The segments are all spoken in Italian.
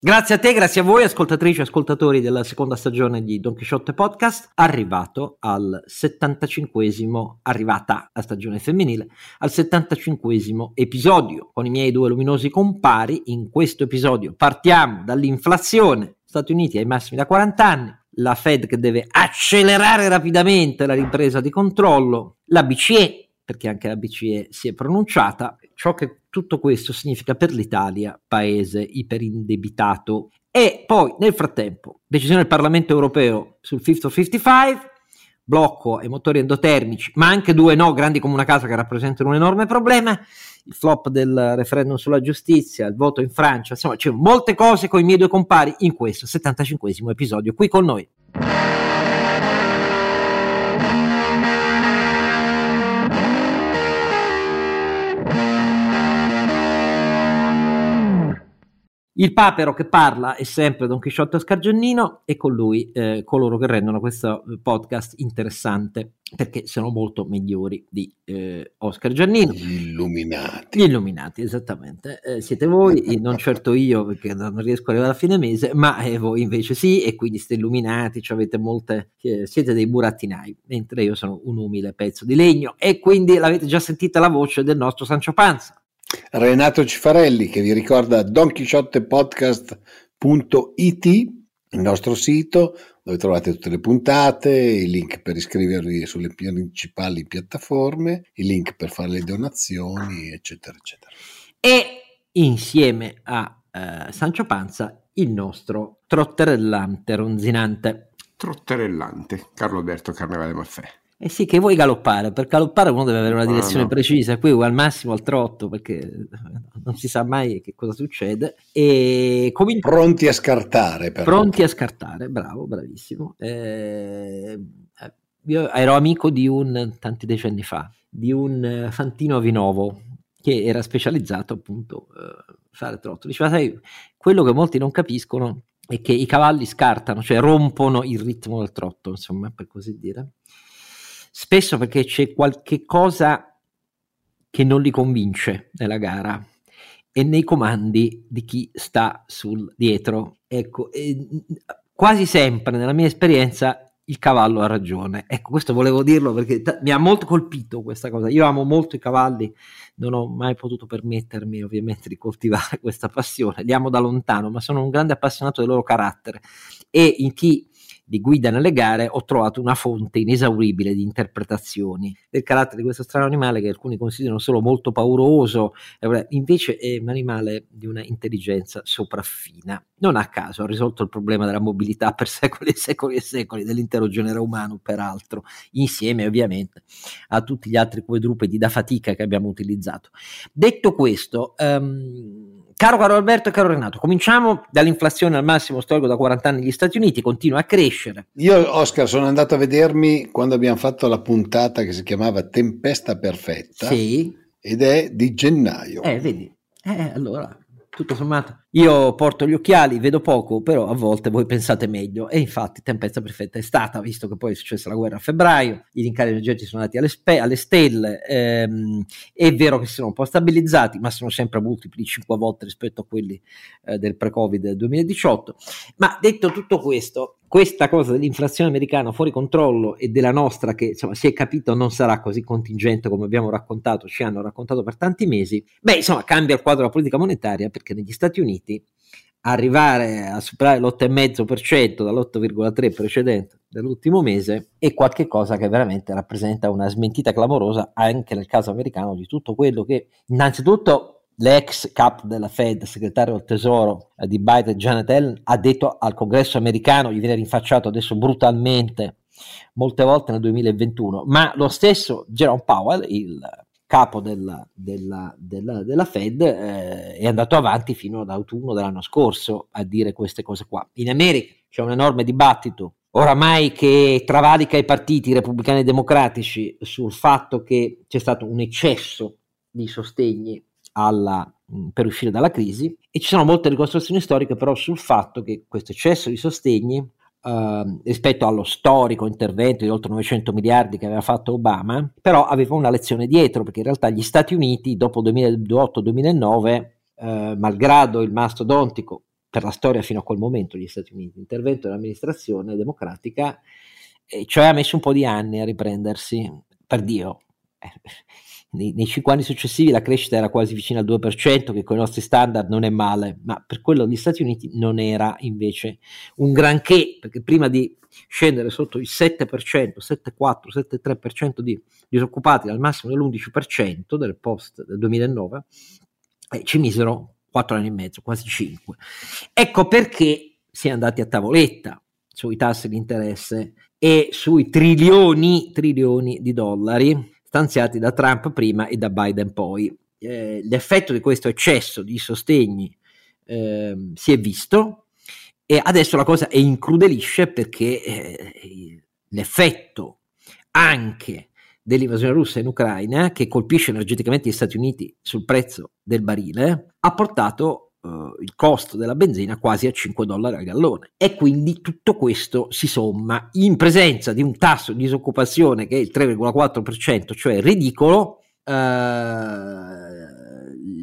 Grazie a te, grazie a voi ascoltatrici e ascoltatori della seconda stagione di Don Quixote Podcast, arrivato al 75esimo, arrivata la stagione femminile, al 75esimo episodio con i miei due luminosi compari. In questo episodio partiamo dall'inflazione, Stati Uniti ai massimi da 40 anni, la Fed che deve accelerare rapidamente la ripresa di controllo, la BCE, perché anche la BCE si è pronunciata, ciò che tutto questo significa per l'Italia, paese iperindebitato. E poi nel frattempo, decisione del Parlamento europeo sul Fit for 55, blocco ai motori endotermici, ma anche due no grandi come una casa che rappresentano un enorme problema, il flop del referendum sulla giustizia, il voto in Francia, insomma c'è molte cose con i miei due compari in questo 75 episodio qui con noi. Il papero che parla è sempre Don Chisciotte Scargiannino e con lui eh, coloro che rendono questo eh, podcast interessante perché sono molto migliori di eh, Oscar Giannino. Gli illuminati. Gli illuminati, esattamente. Eh, siete voi, non certo io perché non riesco ad arrivare a fine mese, ma eh, voi invece sì e quindi siete illuminati, cioè avete molte, eh, siete dei burattinai, mentre io sono un umile pezzo di legno e quindi l'avete già sentita la voce del nostro Sancio Panza. Renato Cifarelli che vi ricorda donchisciottepodcast.it, il nostro sito dove trovate tutte le puntate, i link per iscrivervi sulle principali piattaforme, i link per fare le donazioni, eccetera, eccetera. E insieme a eh, Sancio Panza il nostro trotterellante ronzinante. Trotterellante, Carlo Alberto Carnevale Maffè. Eh sì, che vuoi galoppare? Per galoppare uno deve avere una direzione ah, no. precisa, qui al massimo al trotto, perché non si sa mai che cosa succede. E comin- pronti a scartare, però. Pronti a scartare, bravo, bravissimo. Eh, io ero amico di un, tanti decenni fa, di un Fantino Avinovo, che era specializzato appunto a eh, fare trotto. Diceva, sai, quello che molti non capiscono è che i cavalli scartano, cioè rompono il ritmo del trotto, insomma, per così dire spesso perché c'è qualche cosa che non li convince nella gara e nei comandi di chi sta sul dietro. Ecco, quasi sempre nella mia esperienza il cavallo ha ragione. Ecco, questo volevo dirlo perché t- mi ha molto colpito questa cosa. Io amo molto i cavalli, non ho mai potuto permettermi ovviamente di coltivare questa passione, li amo da lontano, ma sono un grande appassionato del loro carattere e in chi di guida nelle gare ho trovato una fonte inesauribile di interpretazioni del carattere di questo strano animale che alcuni considerano solo molto pauroso, invece è un animale di una intelligenza sopraffina. Non a caso ha risolto il problema della mobilità per secoli e secoli e secoli dell'intero genere umano, peraltro, insieme ovviamente a tutti gli altri quadrupedi da fatica che abbiamo utilizzato. Detto questo, um, Caro caro Alberto e caro Renato, cominciamo dall'inflazione al massimo storico da 40 anni negli Stati Uniti, continua a crescere. Io, Oscar, sono andato a vedermi quando abbiamo fatto la puntata che si chiamava Tempesta Perfetta. Sì. Ed è di gennaio. Eh, vedi. Eh, allora, tutto sommato. Io porto gli occhiali, vedo poco, però a volte voi pensate meglio. E infatti, tempesta perfetta è stata, visto che poi è successa la guerra a febbraio, i rincari energetici sono andati alle, spe- alle stelle. Ehm, è vero che si sono un po' stabilizzati, ma sono sempre multipli 5 volte rispetto a quelli eh, del pre-Covid del 2018. Ma detto tutto questo, questa cosa dell'inflazione americana fuori controllo e della nostra che insomma si è capito non sarà così contingente come abbiamo raccontato, ci hanno raccontato per tanti mesi, beh insomma cambia il quadro della politica monetaria perché negli Stati Uniti arrivare a superare l'8,5% dall'8,3% precedente dell'ultimo mese è qualcosa che veramente rappresenta una smentita clamorosa anche nel caso americano di tutto quello che innanzitutto l'ex cap della Fed, segretario del tesoro eh, di Biden, Janet Allen, ha detto al congresso americano, gli viene rinfacciato adesso brutalmente molte volte nel 2021, ma lo stesso Jerome Powell, il capo della, della, della, della Fed, eh, è andato avanti fino ad autunno dell'anno scorso a dire queste cose qua. In America c'è un enorme dibattito oramai che travalica i partiti repubblicani e democratici sul fatto che c'è stato un eccesso di sostegni alla, mm, per uscire dalla crisi e ci sono molte ricostruzioni storiche però sul fatto che questo eccesso di sostegni Uh, rispetto allo storico intervento di oltre 900 miliardi che aveva fatto Obama, però aveva una lezione dietro, perché in realtà gli Stati Uniti dopo il 2008-2009, uh, malgrado il mastodontico per la storia fino a quel momento gli Stati Uniti, intervento dell'amministrazione democratica, eh, cioè ha messo un po' di anni a riprendersi, per Dio. Nei, nei cinque anni successivi la crescita era quasi vicina al 2%, che con i nostri standard non è male, ma per quello degli Stati Uniti non era invece un granché, perché prima di scendere sotto il 7%, 7,4, 7,3% di disoccupati al massimo dell'11% del post del 2009, eh, ci misero 4 anni e mezzo, quasi 5. Ecco perché si è andati a tavoletta sui tassi di interesse e sui trilioni, trilioni di dollari stanziati da Trump prima e da Biden poi. Eh, l'effetto di questo eccesso di sostegni eh, si è visto e adesso la cosa è incrudelisce perché eh, l'effetto anche dell'invasione russa in Ucraina, che colpisce energeticamente gli Stati Uniti sul prezzo del barile, ha portato uh, il costo della benzina quasi a 5 dollari al gallone. E quindi tutto questo si somma in presenza di un tasso di disoccupazione che è il 3,4%, cioè ridicolo. Uh,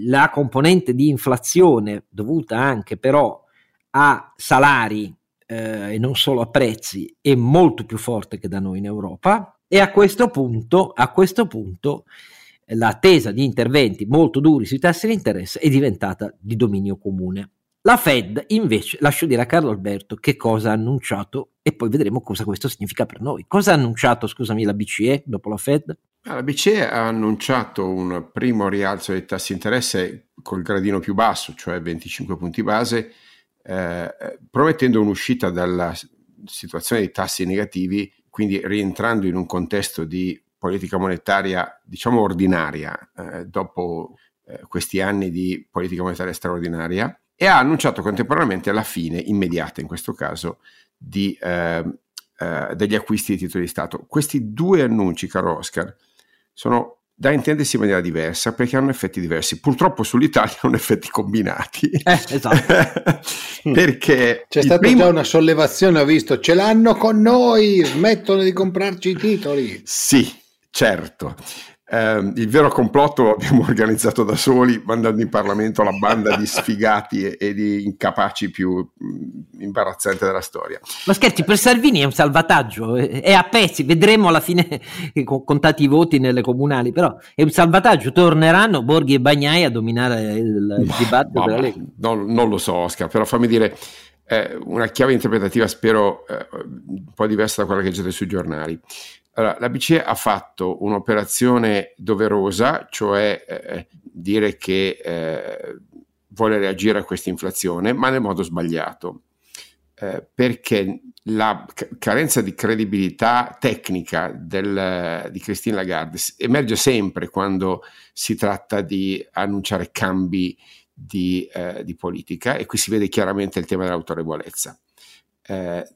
la componente di inflazione dovuta anche però a salari eh, e non solo a prezzi è molto più forte che da noi in Europa e a questo punto, a questo punto l'attesa di interventi molto duri sui tassi di interesse è diventata di dominio comune. La Fed invece, lascio dire a Carlo Alberto che cosa ha annunciato e poi vedremo cosa questo significa per noi. Cosa ha annunciato, scusami, la BCE dopo la Fed? La BCE ha annunciato un primo rialzo dei tassi di interesse col gradino più basso, cioè 25 punti base, eh, promettendo un'uscita dalla situazione di tassi negativi quindi rientrando in un contesto di politica monetaria, diciamo ordinaria, eh, dopo eh, questi anni di politica monetaria straordinaria, e ha annunciato contemporaneamente la fine immediata, in questo caso, di, eh, eh degli acquisti di titoli di Stato. Questi due annunci, caro Oscar, sono da intendersi in maniera diversa perché hanno effetti diversi. Purtroppo sull'Italia hanno effetti combinati. Eh, esatto. perché c'è stata primo... già una sollevazione, ho visto, ce l'hanno con noi, smettono di comprarci i titoli. Sì, certo. Eh, il vero complotto lo abbiamo organizzato da soli, mandando in Parlamento la banda di sfigati e, e di incapaci più mh, mm, imbarazzanti della storia. Ma scherzi, per Salvini è un salvataggio, è a pezzi, vedremo alla fine contati i voti nelle comunali, però è un salvataggio, torneranno Borghi e Bagnai a dominare il, il dibattito ma, della Lega. Non, non, lo so Oscar, però fammi dire... Eh, una chiave interpretativa spero eh, un po' diversa da quella che leggete sui giornali. Allora, la BCE ha fatto un'operazione doverosa, cioè eh, dire che eh, vuole reagire a questa inflazione, ma nel modo sbagliato, eh, perché la carenza di credibilità tecnica del, di Christine Lagarde emerge sempre quando si tratta di annunciare cambi di, eh, di politica e qui si vede chiaramente il tema dell'autorevolezza. Eh,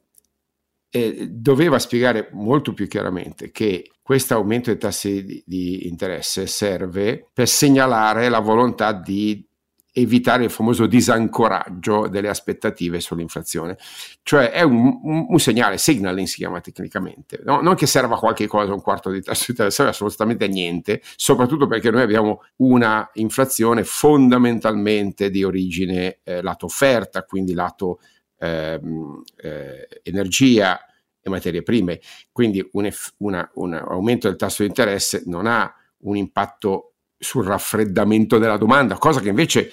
eh, doveva spiegare molto più chiaramente che questo aumento dei tassi di, di, interesse serve per segnalare la volontà di evitare il famoso disancoraggio delle aspettative sull'inflazione. Cioè è un, un, segnale, signaling si chiama tecnicamente, no? non che serva a qualche cosa, un quarto di tasso di interesse, serve assolutamente a niente, soprattutto perché noi abbiamo una inflazione fondamentalmente di origine eh, lato offerta, quindi lato ehm, eh, energia e materie prime. Quindi un, una, un aumento del tasso di interesse non ha un impatto sul raffreddamento della domanda, cosa che invece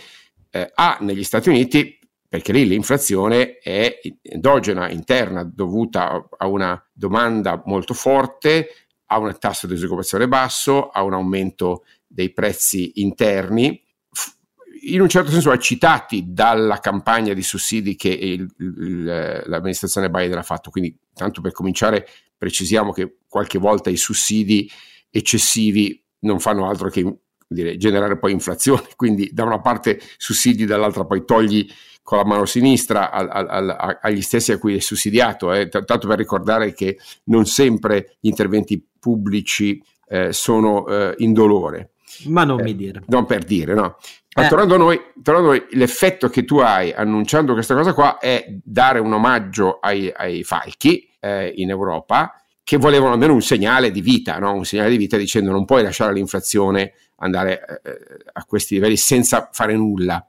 eh, ha negli Stati Uniti perché lì l'inflazione è endogena, interna, dovuta a una domanda molto forte, a un tasso di disoccupazione basso, a un aumento dei prezzi interni in un certo senso eccitati dalla campagna di sussidi che il, il, l'amministrazione Biden ha fatto. Quindi, tanto per cominciare, precisiamo che qualche volta i sussidi eccessivi non fanno altro che dire, generare poi inflazione. Quindi, da una parte sussidi, dall'altra poi togli con la mano sinistra al, al, al, agli stessi a cui è sussidiato. Eh. Tanto per ricordare che non sempre gli interventi pubblici eh, sono eh, indolore. Ma non mi dire. Non per dire, no. Ma eh. tornando, a noi, tornando a noi, l'effetto che tu hai annunciando questa cosa qua è dare un omaggio ai, ai falchi eh, in Europa che volevano almeno un segnale di vita, no? un segnale di vita dicendo non puoi lasciare l'inflazione andare eh, a questi livelli senza fare nulla.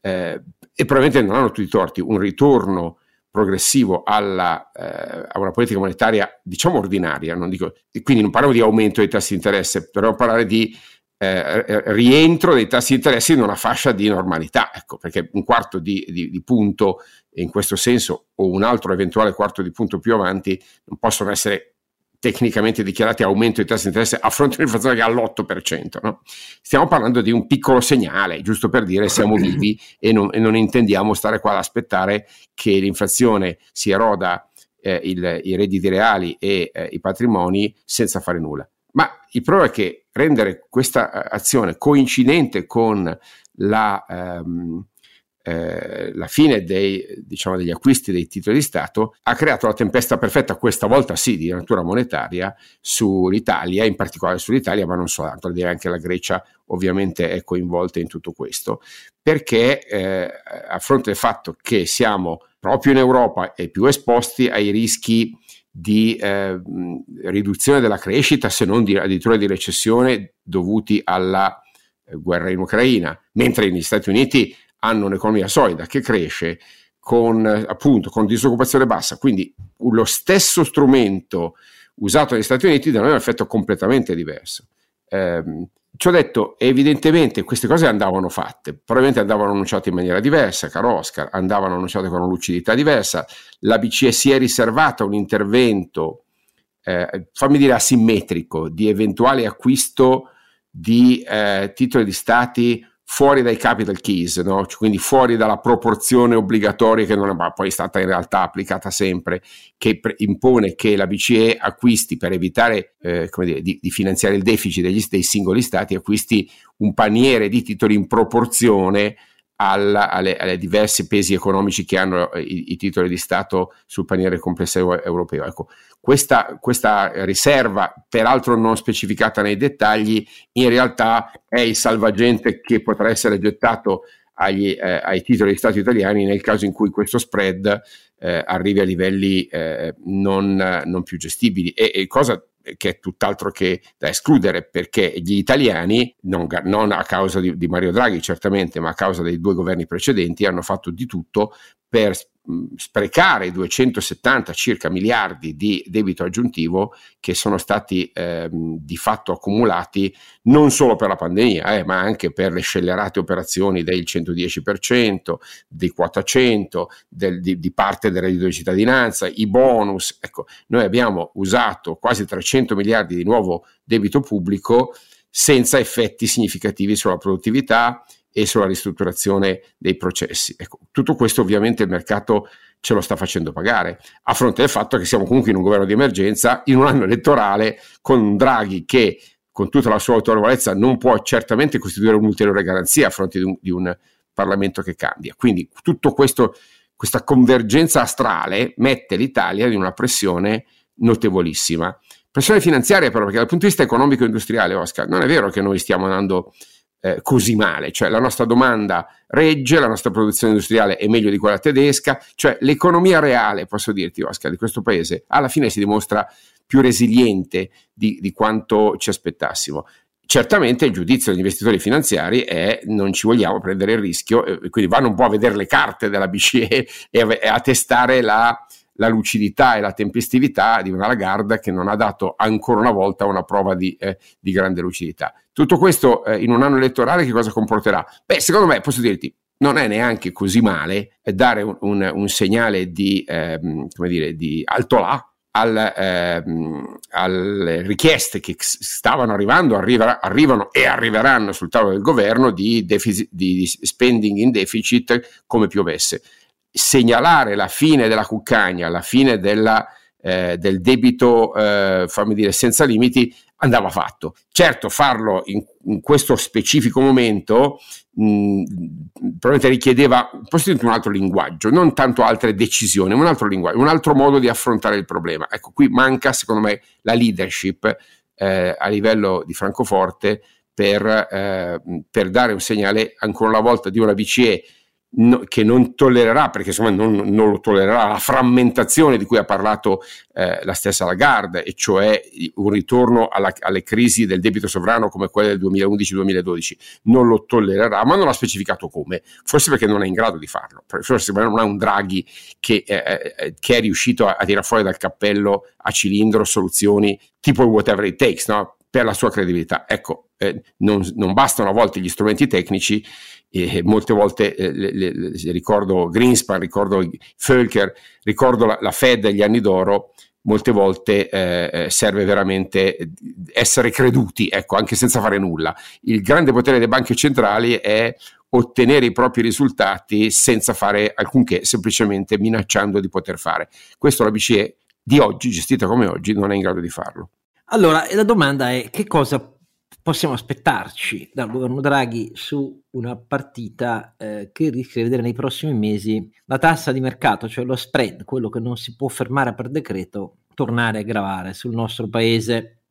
Eh, e probabilmente non hanno tutti i torti, un ritorno progressivo alla, eh, a una politica monetaria diciamo ordinaria, non dico, quindi non parliamo di aumento dei tassi di interesse, però parlare di eh, rientro dei tassi di interesse in una fascia di normalità, ecco, perché un quarto di, di, di, punto in questo senso o un altro eventuale quarto di punto più avanti non possono essere tecnicamente dichiarati aumento dei tassi di interesse a fronte di un'inflazione che è all'8%. No? Stiamo parlando di un piccolo segnale, giusto per dire siamo vivi e non, e non intendiamo stare qua ad aspettare che l'inflazione si eroda eh, il, i redditi reali e eh, i patrimoni senza fare nulla. Ma il problema è che rendere questa eh, azione coincidente con la, ehm, eh, la fine dei, diciamo, degli acquisti dei titoli di Stato ha creato la tempesta perfetta, questa volta sì di natura monetaria, sull'Italia, in particolare sull'Italia, ma non soltanto, anche la Grecia ovviamente è coinvolta in tutto questo, perché eh, a fronte del fatto che siamo proprio in Europa e più esposti ai rischi di eh, riduzione della crescita, se non di, addirittura di recessione dovuti alla eh, guerra in Ucraina, mentre negli Stati Uniti hanno un'economia solida che cresce con, appunto, con disoccupazione bassa, quindi lo stesso strumento usato negli Stati Uniti da noi ha un effetto completamente diverso. Eh, ci ho detto, evidentemente queste cose andavano fatte, probabilmente andavano annunciate in maniera diversa, caro Oscar, andavano annunciate con una lucidità diversa, la BCE si è riservata un intervento, eh, fammi dire asimmetrico, di eventuale acquisto di eh, titoli di stati fuori dai capital keys, no? Cioè, quindi fuori dalla proporzione obbligatoria che non è poi stata in realtà applicata sempre, che pre- impone che la BCE acquisti per evitare eh, dire, di, di, finanziare il deficit degli, dei singoli stati, acquisti un paniere di titoli in proporzione alla, alle, alle, diversi pesi economici che hanno eh, i, i, titoli di Stato sul paniere complessivo europeo. Ecco, questa, questa, riserva, peraltro non specificata nei dettagli, in realtà è il salvagente che potrà essere gettato agli, eh, ai titoli di Stato italiani nel caso in cui questo spread eh, arrivi a livelli eh, non, non, più gestibili. E, e cosa che è tutt'altro che da escludere perché gli italiani, non, non a causa di, di, Mario Draghi certamente, ma a causa dei due governi precedenti, hanno fatto di tutto per sprecare i 270 circa miliardi di debito aggiuntivo che sono stati eh, di fatto accumulati non solo per la pandemia, eh, ma anche per le scellerate operazioni del 110%, di quota 100, del, di, di, parte del reddito di cittadinanza, i bonus. Ecco, noi abbiamo usato quasi 300 miliardi di nuovo debito pubblico senza effetti significativi sulla produttività, e sulla ristrutturazione dei processi. Ecco, tutto questo ovviamente il mercato ce lo sta facendo pagare, a fronte del fatto che siamo comunque in un governo di emergenza, in un anno elettorale, con Draghi che con tutta la sua autorevolezza non può certamente costituire un'ulteriore garanzia a fronte di un, di un Parlamento che cambia. Quindi tutto questo, questa convergenza astrale mette l'Italia in una pressione notevolissima. Pressione finanziaria però, perché dal punto di vista economico-industriale, Oscar, non è vero che noi stiamo andando eh, così male, cioè la nostra domanda regge, la nostra produzione industriale è meglio di quella tedesca, cioè l'economia reale, posso dirti Oscar, di questo paese alla fine si dimostra più resiliente di, di quanto ci aspettassimo. Certamente il giudizio degli investitori finanziari è non ci vogliamo prendere il rischio, eh, quindi vanno un po' a vedere le carte della BCE e a, a testare la, la lucidità e la tempestività di una Lagarde che non ha dato ancora una volta una prova di, eh, di grande lucidità. Tutto questo eh, in un anno elettorale che cosa comporterà? Beh, secondo me posso dirti, non è neanche così male dare un, un, un segnale di, ehm, come dire, di alto là al, ehm, alle richieste che stavano arrivando, arriva, arrivano e arriveranno sul tavolo del governo di, deficit, di spending in deficit come piovesse segnalare la fine della cuccagna, la fine della, eh, del debito, eh, fammi dire, senza limiti, andava fatto. Certo, farlo in, in questo specifico momento mh, probabilmente richiedeva un altro linguaggio, non tanto altre decisioni, un altro linguaggio, un altro modo di affrontare il problema. Ecco, qui manca, secondo me, la leadership eh, a livello di Francoforte per, eh, per dare un segnale ancora una volta di una BCE no, che non tollererà, perché insomma non, non, lo tollererà, la frammentazione di cui ha parlato eh, la stessa Lagarde, e cioè un ritorno alla, alle crisi del debito sovrano come quelle del 2011-2012, non lo tollererà, ma non ha specificato come, forse perché non è in grado di farlo, forse non è un Draghi che, eh, eh che è riuscito a, a tirare fuori dal cappello a cilindro soluzioni tipo whatever it takes, no? per la sua credibilità. Ecco, eh, non, non, bastano a volte gli strumenti tecnici, e molte volte eh, le, le, ricordo Greenspan, ricordo Völker, ricordo la, la Fed degli anni d'oro, molte volte eh, eh, serve veramente essere creduti, ecco, anche senza fare nulla. Il grande potere delle banche centrali è ottenere i propri risultati senza fare alcunché, semplicemente minacciando di poter fare. Questo la BCE di oggi, gestita come oggi, non è in grado di farlo. Allora, la domanda è che cosa possiamo aspettarci dal governo Draghi su una partita eh, che rischia di vedere nei prossimi mesi la tassa di mercato, cioè lo spread, quello che non si può fermare per decreto, tornare a gravare sul nostro paese.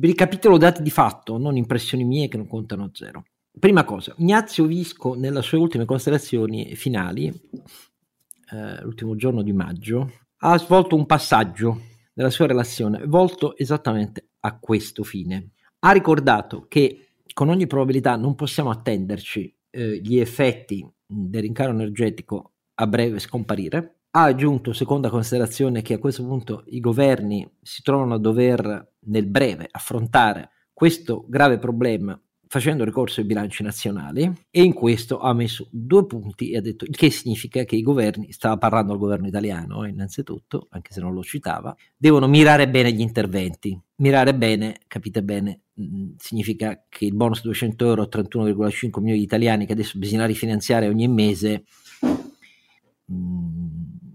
Ricapitolo dati di fatto, non impressioni mie che non contano a zero. Prima cosa, Ignazio Visco nelle sue ultime considerazioni finali, eh, l'ultimo giorno di maggio, ha svolto un passaggio della sua relazione volto esattamente a questo fine ha ricordato che con ogni probabilità non possiamo attenderci eh, gli effetti del rincaro energetico a breve scomparire. Ha aggiunto, seconda considerazione, che a questo punto i governi si trovano a dover nel breve affrontare questo grave problema facendo ricorso ai bilanci nazionali e in questo ha messo due punti e ha detto il che significa che i governi, stava parlando al governo italiano eh, innanzitutto, anche se non lo citava, devono mirare bene gli interventi. Mirare bene, capite bene, significa che il bonus 200 euro a 31,5 milioni di italiani che adesso bisogna rifinanziare ogni mese mm,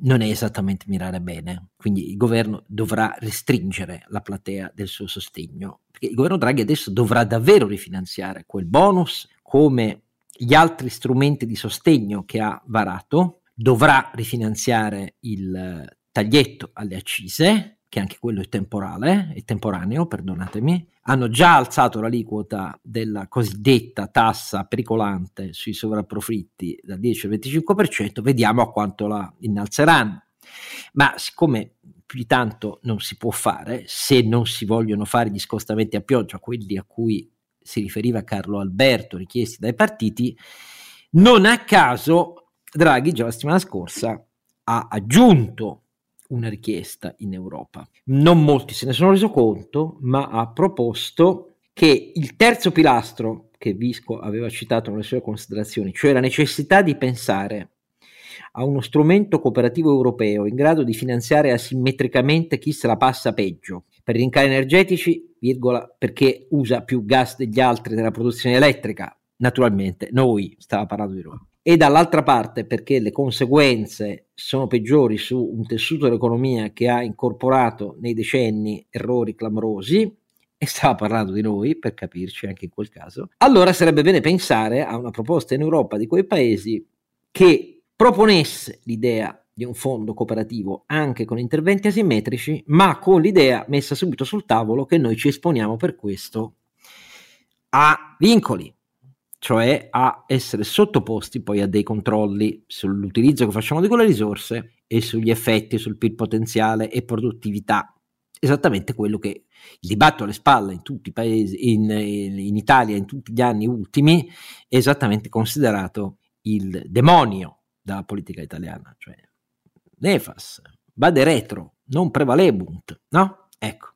non è esattamente mirare bene, quindi il governo dovrà restringere la platea del suo sostegno, perché il governo Draghi adesso dovrà davvero rifinanziare quel bonus come gli altri strumenti di sostegno che ha varato, dovrà rifinanziare il taglietto alle accise, che anche quello è temporale, è temporaneo, perdonatemi, hanno già alzato l'aliquota della cosiddetta tassa pericolante sui sovrapprofitti dal 10 al 25%, vediamo a quanto la innalzeranno. Ma siccome più di tanto non si può fare, se non si vogliono fare gli scostamenti a pioggia, quelli a cui si riferiva Carlo Alberto, richiesti dai partiti, non a caso Draghi già la settimana scorsa ha aggiunto una richiesta in Europa. Non molti se ne sono reso conto, ma ha proposto che il terzo pilastro che Visco aveva citato nelle sue considerazioni, cioè la necessità di pensare a uno strumento cooperativo europeo in grado di finanziare asimmetricamente chi se la passa peggio per i rincari energetici, virgola, perché usa più gas degli altri nella produzione elettrica. Naturalmente, noi, stava parlando di Roma e dall'altra parte perché le conseguenze sono peggiori su un tessuto dell'economia che ha incorporato nei decenni errori clamorosi e stava parlando di noi per capirci anche in quel caso, allora sarebbe bene pensare a una proposta in Europa di quei paesi che proponesse l'idea di un fondo cooperativo anche con interventi asimmetrici, ma con l'idea messa subito sul tavolo che noi ci esponiamo per questo a vincoli cioè a essere sottoposti poi a dei controlli sull'utilizzo che facciamo di quelle risorse e sugli effetti sul PIL potenziale e produttività. Esattamente quello che il dibattito alle spalle in tutti i paesi, in, in Italia in tutti gli anni ultimi, è esattamente considerato il demonio della politica italiana, cioè nefas, vade retro, non prevalebunt, no? Ecco.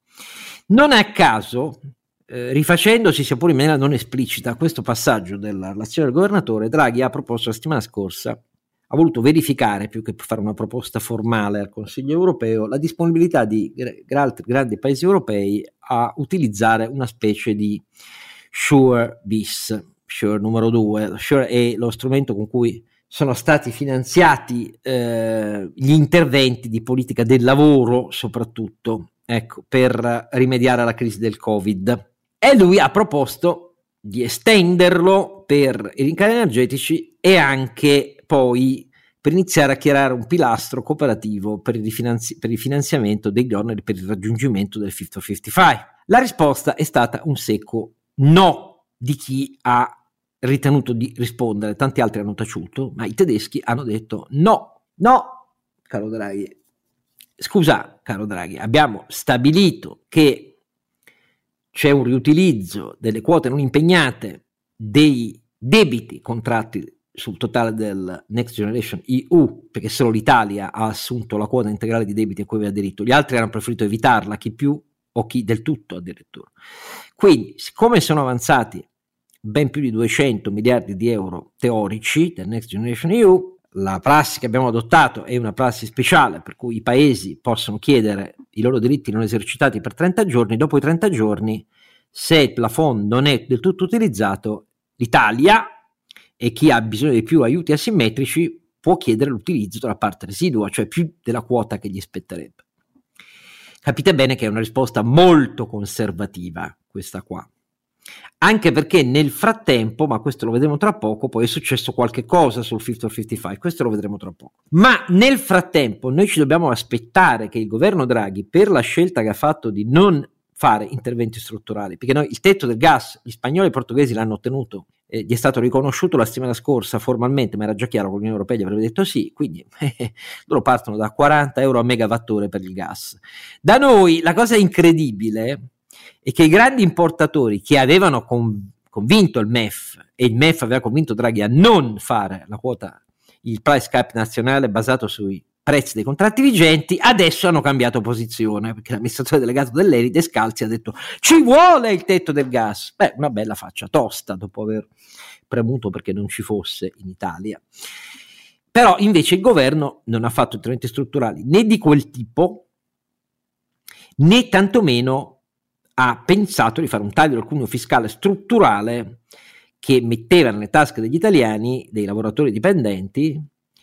Non è a caso eh, rifacendosi, sia pure in maniera non esplicita, a questo passaggio della relazione del governatore, Draghi ha proposto la settimana scorsa, ha voluto verificare, più che fare una proposta formale al Consiglio europeo, la disponibilità di altri grandi paesi europei a utilizzare una specie di Sure bis, Sure numero 2. Sure è lo strumento con cui sono stati finanziati eh, gli interventi di politica del lavoro, soprattutto, ecco, per rimediare alla crisi del Covid e lui ha proposto di estenderlo per i rincari energetici e anche poi per iniziare a creare un pilastro cooperativo per il, rifinanzi- per il finanziamento degli oneri per il raggiungimento del 50-55. La risposta è stata un secco no di chi ha ritenuto di rispondere, tanti altri hanno taciuto, ma i tedeschi hanno detto no, no, caro Draghi. Scusa, caro Draghi, abbiamo stabilito che c'è un riutilizzo delle quote non impegnate dei debiti contratti sul totale del Next Generation EU, perché solo l'Italia ha assunto la quota integrale di debiti a cui aveva diritto, gli altri hanno preferito evitarla, chi più o chi del tutto addirittura. Quindi, siccome sono avanzati ben più di 200 miliardi di euro teorici del Next Generation EU, la prassi che abbiamo adottato è una prassi speciale per cui i paesi possono chiedere i loro diritti non esercitati per 30 giorni, dopo i 30 giorni, se il plafond non è del tutto utilizzato, l'Italia e chi ha bisogno di più aiuti asimmetrici può chiedere l'utilizzo della parte residua, cioè più della quota che gli spetterebbe. Capite bene che è una risposta molto conservativa questa qua. Anche perché nel frattempo, ma questo lo vedremo tra poco, poi è successo qualche cosa sul 50 or 55, questo lo vedremo tra poco. Ma nel frattempo noi ci dobbiamo aspettare che il governo Draghi, per la scelta che ha fatto di non fare interventi strutturali, perché noi il tetto del gas, gli spagnoli e i portoghesi l'hanno ottenuto, eh, gli è stato riconosciuto la settimana scorsa formalmente, ma era già chiaro che l'Unione Europea gli avrebbe detto sì, quindi eh, loro partono da 40 euro a megawattore per il gas. Da noi la cosa incredibile è che i grandi importatori che avevano con, convinto il MEF e il MEF aveva convinto Draghi a non fare la quota, il price cap nazionale basato sui prezzi dei contratti vigenti, adesso hanno cambiato posizione perché l'amministratore delegato dell'Eri Descalzi ha detto ci vuole il tetto del gas. Beh, una bella faccia tosta dopo aver premuto perché non ci fosse in Italia. Però invece il governo non ha fatto interventi strutturali né di quel tipo, né tantomeno ha pensato di fare un taglio del cuneo fiscale strutturale che metteva nelle tasche degli italiani, dei lavoratori dipendenti,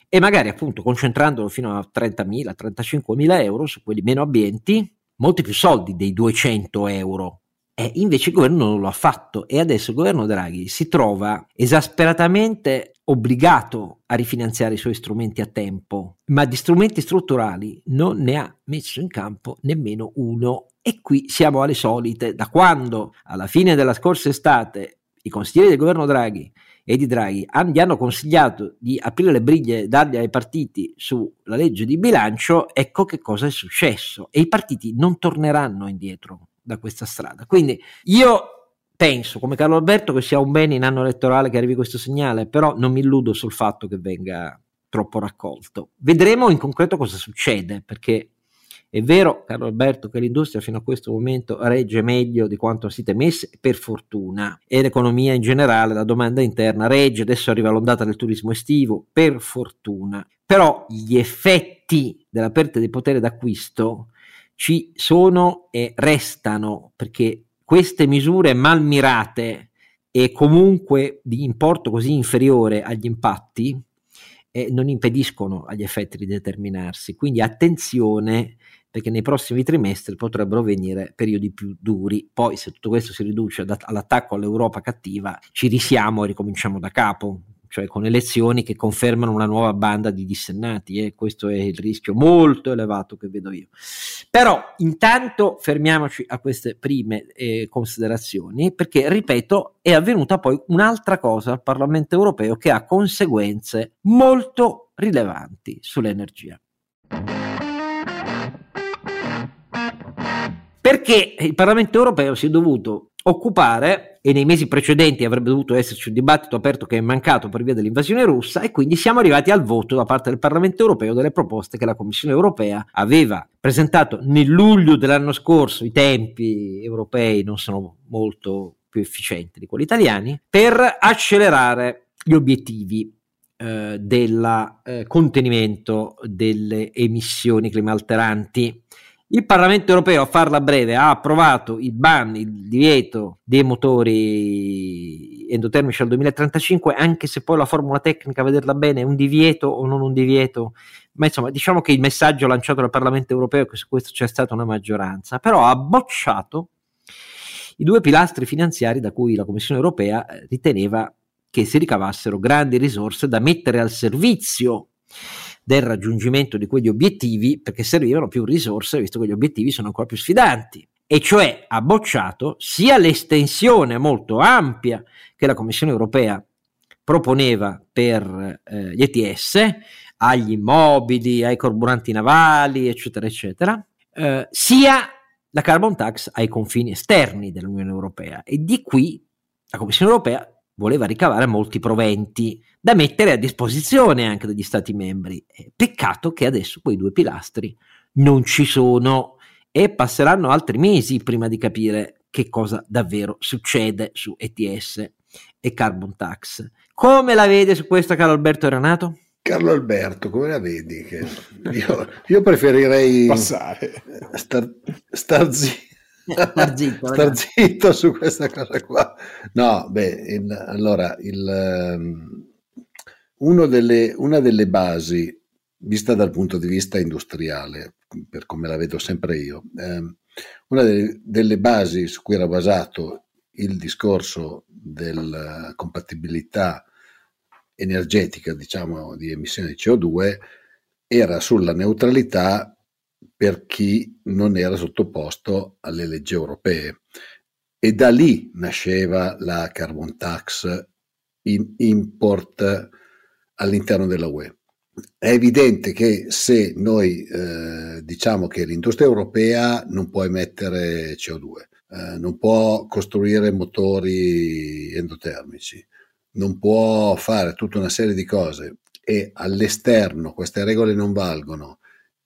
e magari appunto concentrandolo fino a 30.000, 35.000 euro su quelli meno abbienti, molti più soldi dei 200 euro. E invece il governo non lo ha fatto e adesso il governo Draghi si trova esasperatamente obbligato a rifinanziare i suoi strumenti a tempo, ma di strumenti strutturali non ne ha messo in campo nemmeno uno. E qui siamo alle solite, da quando alla fine della scorsa estate i consiglieri del governo Draghi e di Draghi gli hanno consigliato di aprire le briglie, dargli ai partiti sulla legge di bilancio, ecco che cosa è successo. E i partiti non torneranno indietro da questa strada. Quindi io penso, come Carlo Alberto, che sia un bene in anno elettorale che arrivi questo segnale, però non mi illudo sul fatto che venga troppo raccolto. Vedremo in concreto cosa succede, perché è vero, caro Alberto, che l'industria fino a questo momento regge meglio di quanto si temesse, per fortuna, e l'economia in generale, la domanda interna regge, adesso arriva l'ondata del turismo estivo, per fortuna. Però gli effetti della perdita di potere d'acquisto ci sono e restano, perché queste misure mal mirate e comunque di importo così inferiore agli impatti eh, non impediscono agli effetti di determinarsi. Quindi attenzione perché nei prossimi trimestri potrebbero venire periodi più duri. Poi, se tutto questo si riduce all'attacco all'Europa cattiva, ci risiamo e ricominciamo da capo, cioè con elezioni che confermano una nuova banda di dissennati e eh? questo è il rischio molto elevato che vedo io. Però intanto fermiamoci a queste prime eh, considerazioni perché, ripeto, è avvenuta poi un'altra cosa al Parlamento europeo che ha conseguenze molto rilevanti sull'energia. Perché il Parlamento europeo si è dovuto occupare e nei mesi precedenti avrebbe dovuto esserci un dibattito aperto che è mancato per via dell'invasione russa e quindi siamo arrivati al voto da parte del Parlamento europeo delle proposte che la Commissione europea aveva presentato nel luglio dell'anno scorso, i tempi europei non sono molto più efficienti di quelli italiani, per accelerare gli obiettivi eh, del eh, contenimento delle emissioni climalteranti il Parlamento europeo, a farla breve, ha approvato il ban, il divieto dei motori endotermici al 2035, anche se poi la formula tecnica, a vederla bene, è un divieto o non un divieto. Ma insomma, diciamo che il messaggio lanciato dal Parlamento europeo è che su questo c'è stata una maggioranza, però ha bocciato i due pilastri finanziari da cui la Commissione europea eh, riteneva che si ricavassero grandi risorse da mettere al servizio del raggiungimento di quegli obiettivi perché servivano più risorse visto che gli obiettivi sono ancora più sfidanti. E cioè ha bocciato sia l'estensione molto ampia che la Commissione europea proponeva per eh, gli ETS, agli immobili, ai carburanti navali, eccetera, eccetera, eh, sia la carbon tax ai confini esterni dell'Unione Europea. E di qui la Commissione Europea voleva ricavare molti proventi da mettere a disposizione anche degli Stati membri. Peccato che adesso quei due pilastri non ci sono e passeranno altri mesi prima di capire che cosa davvero succede su ETS e carbon tax. Come la vede su questo Carlo Alberto Renato? Carlo Alberto, come la vedi? Io, io, preferirei passare, star, star zitto star zitto, star zitto su questa cosa qua. No, beh, il, allora, il, um, delle, una delle basi, vista dal punto di vista industriale, per come la vedo sempre io, ehm, una delle, delle, basi su cui era basato il discorso della compatibilità energetica, diciamo, di emissione di CO2 era sulla neutralità per chi non era sottoposto alle leggi europee. E da lì nasceva la carbon tax in import all'interno della UE. È evidente che se noi eh, diciamo che l'industria europea non può emettere CO2, eh, non può costruire motori endotermici, non può fare tutta una serie di cose e all'esterno queste regole non valgono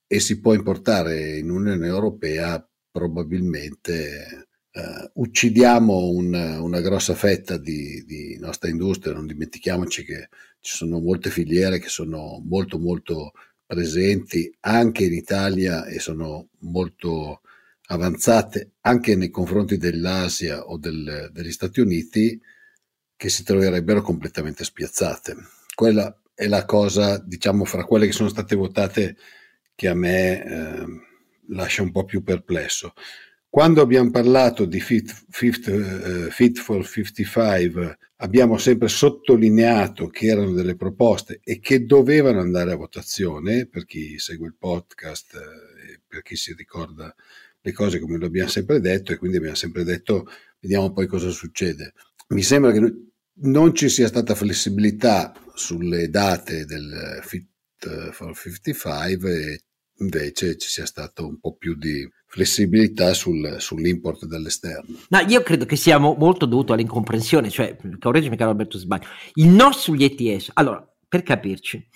e si può importare in Unione Europea, probabilmente eh, uccidiamo un, una grossa fetta di, di, nostra industria. Non dimentichiamoci che ci sono molte filiere che sono molto molto presenti anche in Italia e sono molto avanzate anche nei confronti dell'Asia o del, degli Stati Uniti che si troverebbero completamente spiazzate. Quella è la cosa, diciamo, fra quelle che sono state votate che a me eh, lascia un po' più perplesso. Quando abbiamo parlato di Fit, Fit, uh, Fit, for 55 abbiamo sempre sottolineato che erano delle proposte e che dovevano andare a votazione, per chi segue il podcast eh, e per chi si ricorda le cose come lo abbiamo sempre detto e quindi abbiamo sempre detto vediamo poi cosa succede. Mi sembra che non ci sia stata flessibilità sulle date del Fit for 55 e invece ci sia stato un po' più di flessibilità sul, sull'import dall'esterno. No, io credo che sia molto dovuto all'incomprensione, cioè, correggimi caro Alberto sbaglio, il no sugli ETS, allora, per capirci,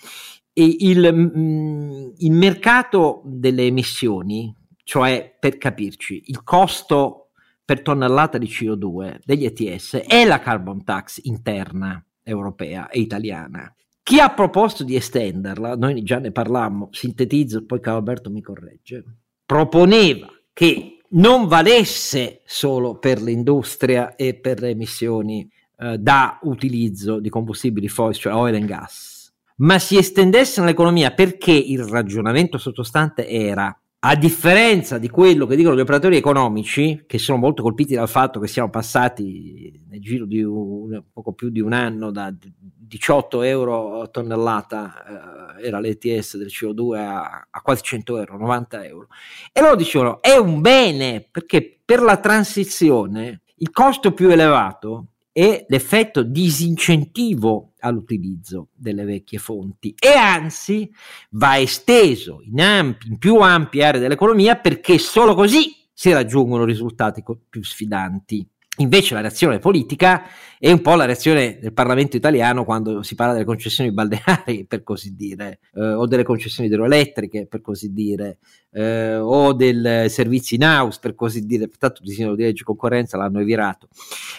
il, mm, il mercato delle emissioni, cioè per capirci, il costo per tonnellata di CO2 degli ETS è la carbon tax interna europea e italiana. Chi ha proposto di estenderla, noi già ne parlammo, sintetizzo, poi Carlo Alberto mi corregge, proponeva che non valesse solo per l'industria e per le emissioni eh, da utilizzo di combustibili fossili, cioè oil and gas, ma si estendesse nell'economia perché il ragionamento sottostante era a differenza di quello che dicono gli operatori economici, che sono molto colpiti dal fatto che siamo passati nel giro di un, poco più di un anno da 18 euro a tonnellata, eh, era l'ETS del CO2 a, a, quasi 100 euro, 90 euro. E loro dicevano è un bene perché per la transizione il costo più elevato è l'effetto disincentivo all'utilizzo delle vecchie fonti e anzi va esteso in, ampi, in più ampie aree dell'economia perché solo così si raggiungono risultati più sfidanti. Invece la reazione politica è un po' la reazione del Parlamento italiano quando si parla delle concessioni balneari, per così dire, eh, o delle concessioni idroelettriche, per così dire, eh, o del servizi in house, per così dire. Tanto il disegno di legge concorrenza l'hanno evirato.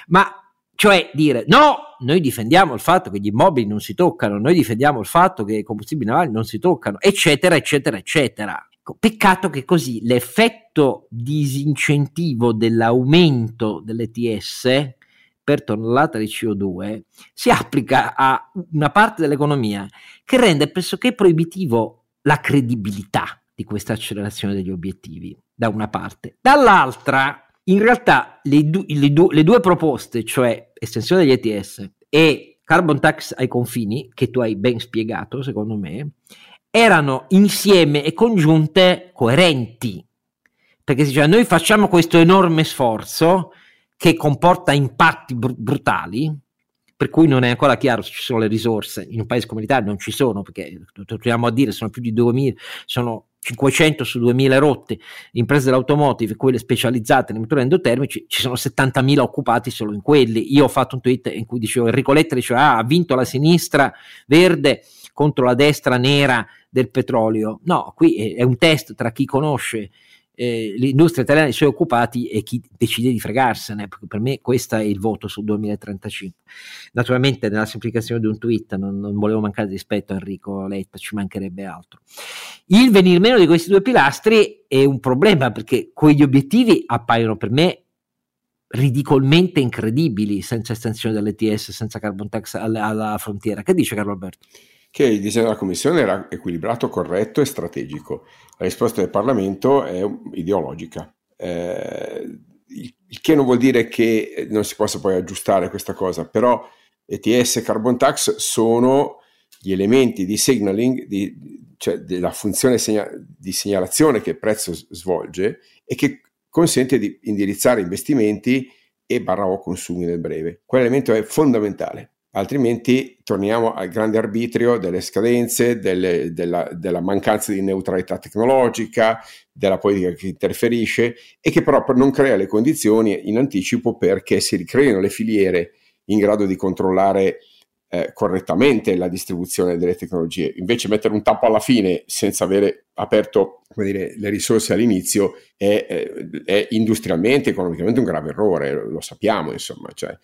Ma cioè dire no, noi difendiamo il fatto che gli immobili non si toccano, noi difendiamo il fatto che i combustibili navali non si toccano, eccetera, eccetera, eccetera. Ecco, peccato che così l'effetto disincentivo dell'aumento dell'ETS per tonnellata di CO2 si applica a una parte dell'economia che rende pressoché proibitivo la credibilità di questa accelerazione degli obiettivi, da una parte. Dall'altra, in realtà, le, du- le, du- le due proposte, cioè estensione degli ETS e carbon tax ai confini, che tu hai ben spiegato, secondo me, erano insieme e congiunte coerenti, perché si diceva noi facciamo questo enorme sforzo che comporta impatti br- brutali, per cui non è ancora chiaro se ci sono le risorse. In un paese come l'Italia non ci sono, perché torniamo a dire, sono più di 2000, sono 500 su 2000 rotte imprese dell'automotive, quelle specializzate nei motori endotermici, ci sono 70.000 occupati solo in quelli. Io ho fatto un tweet in cui dicevo Enrico Letta diceva ah, ha vinto la sinistra verde contro la destra nera del petrolio. No, qui è un test tra chi conosce l'industria italiana e i suoi occupati e chi decide di fregarsene, perché per me questo è il voto sul 2035. Naturalmente nella semplificazione di un tweet non, non volevo mancare di rispetto a Enrico Letta, ci mancherebbe altro. Il venir meno di questi due pilastri è un problema perché quegli obiettivi appaiono per me ridicolmente incredibili senza estensione dell'ETS, senza carbon tax alla, alla frontiera. Che dice Carlo Alberto? Che il disegno della Commissione era equilibrato, corretto e strategico. La risposta del Parlamento è ideologica. Eh, il che non vuol dire che non si possa poi aggiustare questa cosa, però ETS e Carbon Tax sono gli elementi di signaling, di, cioè della funzione segna- di segnalazione che il prezzo svolge e che consente di indirizzare investimenti e barra o consumi nel breve. Quell'elemento è fondamentale altrimenti torniamo al grande arbitrio delle scadenze, delle, della, della, mancanza di neutralità tecnologica, della politica che interferisce e che però non crea le condizioni in anticipo perché si ricreino le filiere in grado di controllare eh, correttamente la distribuzione delle tecnologie. Invece mettere un tappo alla fine senza avere aperto dire, le risorse all'inizio è, è, è, industrialmente, economicamente un grave errore, lo sappiamo, insomma. Cioè,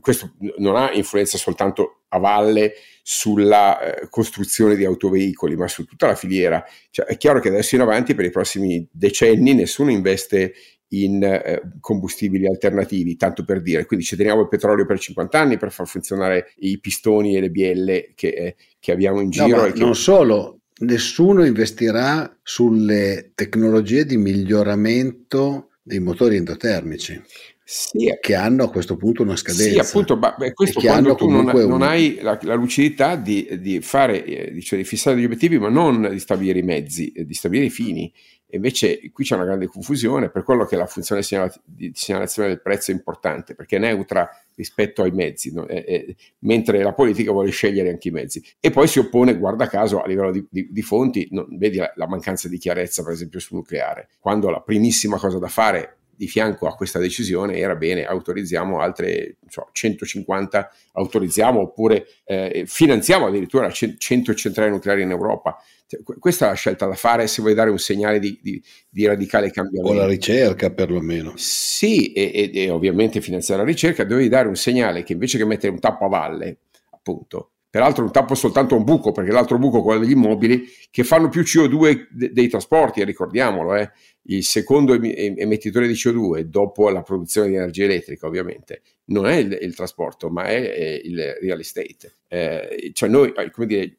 questo non ha influenza soltanto a valle sulla eh, costruzione di autoveicoli, ma su tutta la filiera. Cioè, è chiaro che adesso in avanti, per i prossimi decenni, nessuno investe in eh, combustibili alternativi, tanto per dire. Quindi ci teniamo il petrolio per 50 anni per far funzionare i pistoni e le bielle che, eh, che abbiamo in giro. No, che... Non solo, nessuno investirà sulle tecnologie di miglioramento dei motori endotermici. Sì, che hanno a questo punto una scadenza. Sì, appunto, ma questo quando tu non, non, hai la, la lucidità di, di fare, eh, cioè di fissare degli obiettivi, ma non di stabilire i mezzi, eh, di stabilire i fini. E invece qui c'è una grande confusione, per quello che la funzione di segnalazione del prezzo è importante, perché è neutra rispetto ai mezzi, no? e, e, mentre la politica vuole scegliere anche i mezzi. E poi si oppone, guarda caso, a livello di, di, di fonti, no, vedi la, la mancanza di chiarezza, per esempio, sul nucleare, quando la primissima cosa da fare di fianco a questa decisione era bene, autorizziamo altre so, 150, autorizziamo oppure eh, finanziamo addirittura 100 centrali nucleari in Europa. Cioè, questa è la scelta da fare se vuoi dare un segnale di, di, di radicale cambiamento. O la ricerca perlomeno. Sì, e, e, e ovviamente finanziare la ricerca, devi dare un segnale che invece che mettere un tappo a valle, appunto, peraltro un tappo soltanto a un buco, perché l'altro buco è quello degli immobili, che fanno più CO2 de- dei trasporti, ricordiamolo, eh. Il secondo emettitore di CO2 dopo la produzione di energia elettrica ovviamente non è il, il trasporto ma è, è, il real estate. Eh, cioè noi eh, come dire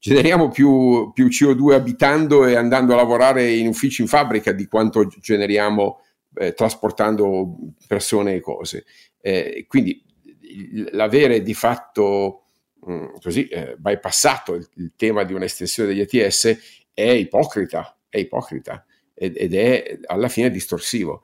generiamo più, più, CO2 abitando e andando a lavorare in uffici in fabbrica di quanto generiamo eh, trasportando persone e cose. Eh, quindi l'avere di fatto mm, così eh, bypassato il, il tema di un'estensione degli ETS è ipocrita è ipocrita ed è alla fine distorsivo.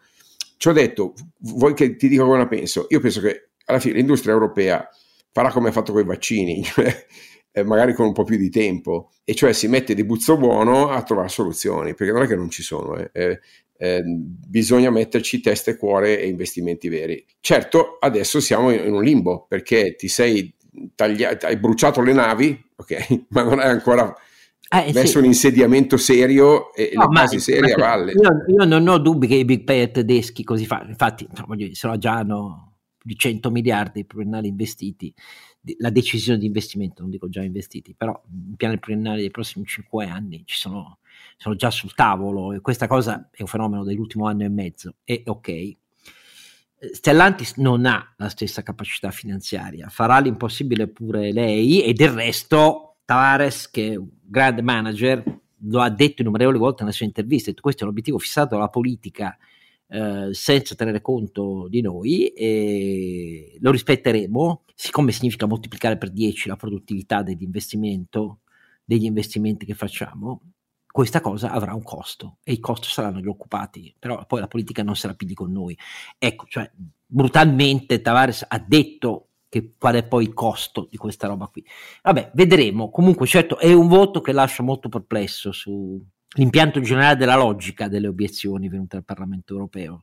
Ci ho detto, vuoi che ti dica cosa penso? Io penso che alla fine l'industria europea farà come ha fatto con i vaccini, cioè, eh, magari con un po' più di tempo, e cioè si mette di buzzo buono a trovare soluzioni, perché non è che non ci sono, eh. Eh, eh, bisogna metterci testa e cuore e investimenti veri. Certo, adesso siamo in un limbo, perché ti sei tagliato, hai bruciato le navi, ok, ma non hai ancora eh, messo sì. un insediamento serio e no, le basi serie a valle. Io, io, non ho dubbi che i big player tedeschi così fanno, infatti se no già hanno più di 100 miliardi pluriennali investiti, la decisione di investimento, non dico già investiti, però i piani pluriennali dei prossimi 5 anni ci sono, sono già sul tavolo e questa cosa è un fenomeno dell'ultimo anno e mezzo, e ok. Stellantis non ha la stessa capacità finanziaria, farà l'impossibile pure lei e del resto Tavares, che è un grande manager, lo ha detto innumerevoli volte nelle sue interviste, questo è l'obiettivo fissato dalla politica eh, senza tenere conto di noi e lo rispetteremo, siccome significa moltiplicare per 10 la produttività dell'investimento, degli investimenti che facciamo, questa cosa avrà un costo e il costo saranno gli occupati, però poi la politica non sarà più di con noi. Ecco, cioè brutalmente Tavares ha detto che, qual è poi il costo di questa roba qui. Vabbè, vedremo. Comunque, certo, è un voto che lascia molto perplesso sull'impianto generale della logica delle obiezioni venute dal Parlamento europeo.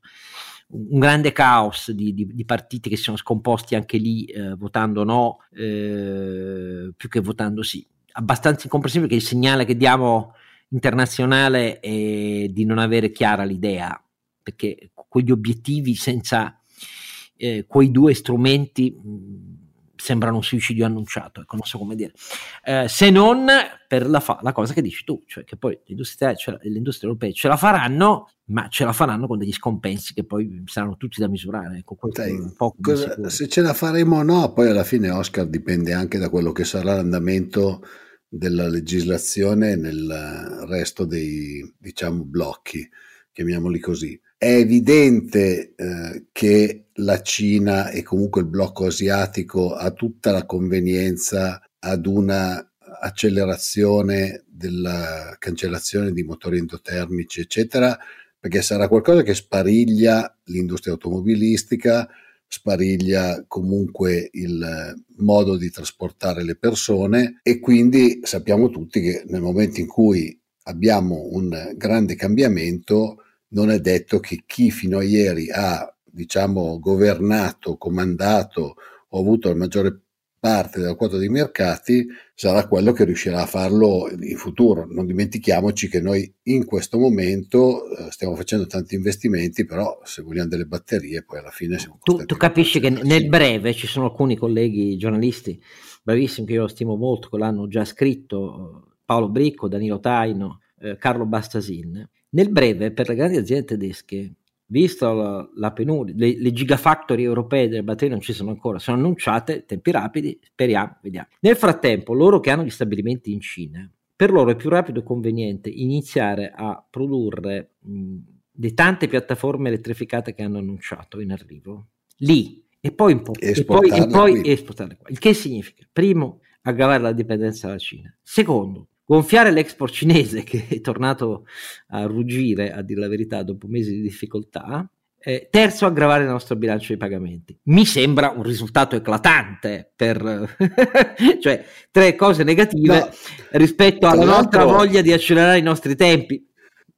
Un grande caos di, di, di partiti che si sono scomposti anche lì eh, votando no eh, più che votando sì. Abbastanza incomprensibile che il segnale che diamo internazionale è di non avere chiara l'idea, perché quegli obiettivi senza eh, quei due strumenti mh, mm, sembrano un suicidio annunciato, ecco, non so come dire, eh, se non per la, fa- la, cosa che dici tu, cioè che poi le industrie, cioè, le industrie europee ce la faranno, ma ce la faranno con degli scompensi che poi saranno tutti da misurare. Ecco, Dai, cosa, se ce la faremo o no, poi alla fine Oscar dipende anche da quello che sarà l'andamento della legislazione nel resto dei diciamo blocchi, chiamiamoli così. È evidente eh, che la Cina e comunque il blocco asiatico ha tutta la convenienza ad una accelerazione della cancellazione di motori endotermici, eccetera, perché sarà qualcosa che spariglia l'industria automobilistica, spariglia comunque il modo di trasportare le persone e quindi sappiamo tutti che nel momento in cui abbiamo un grande cambiamento non è detto che chi fino a ieri ha diciamo governato, comandato o avuto la maggiore parte della quota dei mercati sarà quello che riuscirà a farlo in futuro. Non dimentichiamoci che noi in questo momento eh, stiamo facendo tanti investimenti, però se vogliamo delle batterie poi alla fine siamo... Tu, tu capisci che nel breve ci sono alcuni colleghi giornalisti bravissimi che io stimo molto, che l'hanno già scritto, Paolo Bricco, Danilo Taino, eh, Carlo Bastasin. Nel breve per le grandi aziende tedesche visto la, la penuria, le, le, gigafactory europee delle batterie non ci sono ancora, sono annunciate, tempi rapidi, speriamo, vediamo. Nel frattempo, loro che hanno gli stabilimenti in Cina, per loro è più rapido e conveniente iniziare a produrre mh, le tante piattaforme elettrificate che hanno annunciato in arrivo, lì, e poi, un po', e poi, e poi esportarle qua. Il che significa, primo, aggravare la dipendenza dalla Cina. Secondo, gonfiare l'export cinese che è tornato a ruggire, a dire la verità, dopo mesi di difficoltà. Eh, terzo, aggravare il nostro bilancio dei pagamenti. Mi sembra un risultato eclatante per cioè tre cose negative no, rispetto alla nostra voglia di accelerare i nostri tempi.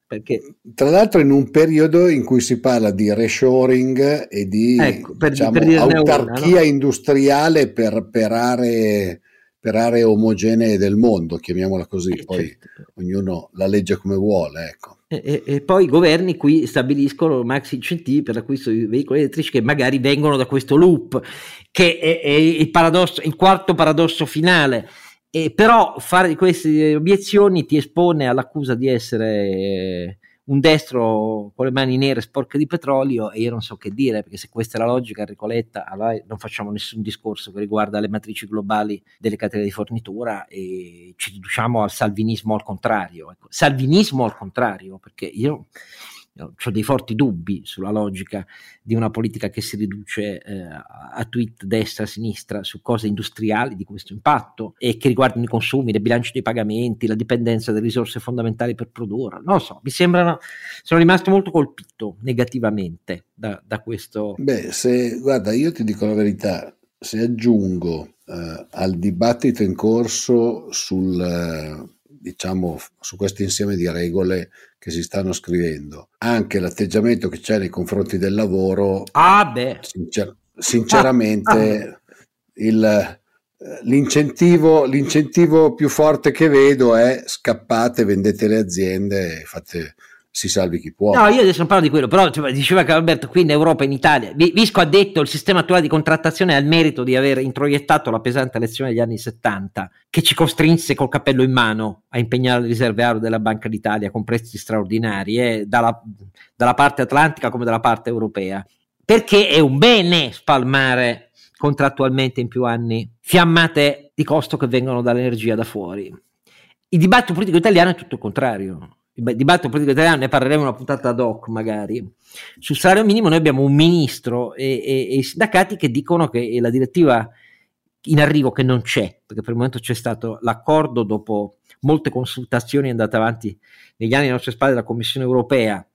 Perché... Tra l'altro in un periodo in cui si parla di reshoring e di ecco, per, diciamo, per autarchia una, no? industriale per, per aree per aree omogenee del mondo, chiamiamola così, eh, poi certo. ognuno la legge come vuole. Ecco. E, e, e, poi i governi qui stabiliscono maxi incentivi per l'acquisto di veicoli elettrici che magari vengono da questo loop, che è, è il, paradosso, il quarto paradosso finale. E però fare di queste obiezioni ti espone all'accusa di essere un destro con le mani nere sporche di petrolio e io non so che dire, perché se questa è la logica, Enrico Letta, allora non facciamo nessun discorso che riguarda le matrici globali delle catene di fornitura e ci riduciamo al salvinismo al contrario. Ecco. Salvinismo al contrario, perché io ho dei forti dubbi sulla logica di una politica che si riduce eh, a tweet destra-sinistra su cose industriali di questo impatto e che riguardano i consumi, le bilanci dei pagamenti, la dipendenza delle risorse fondamentali per produrre. Non lo so, mi sembrano, sono rimasto molto colpito negativamente da, da questo. Beh, se guarda, io ti dico la verità, se aggiungo eh, al dibattito in corso sul, eh, diciamo, su questo insieme di regole che si stanno scrivendo, anche l'atteggiamento che c'è nei confronti del lavoro, ah, sincer- sinceramente ah, ah. Il, l'incentivo, l'incentivo più forte che vedo è scappate, vendete le aziende e fate si salvi chi può. No, io adesso non parlo di quello, però cioè, diceva che Alberto qui in Europa, in Italia, Visco ha detto il sistema attuale di contrattazione ha il merito di aver introiettato la pesante lezione degli anni 70, che ci costrinse col cappello in mano a impegnare le riserve aereo della Banca d'Italia con prezzi straordinari, eh, dalla, dalla parte atlantica come dalla parte europea. Perché è un bene spalmare contrattualmente in più anni fiammate di costo che vengono dall'energia da fuori. Il dibattito politico italiano è tutto il contrario il dibattito politico italiano, ne parleremo in una puntata ad hoc magari. Sul salario minimo noi abbiamo un ministro e, e, e, i sindacati che dicono che la direttiva in arrivo che non c'è, perché per il momento c'è stato l'accordo dopo molte consultazioni andate avanti negli anni alle nostre spalle della Commissione europea,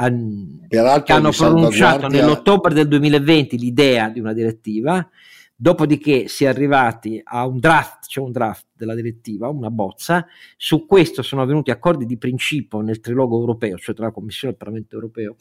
han, che hanno pronunciato nell'ottobre del 2020 l'idea di una direttiva, Dopodiché si è arrivati a un draft, c'è cioè un draft della direttiva, una bozza, su questo sono avvenuti accordi di principio nel trilogo europeo, cioè tra la Commissione il Parlamento europeo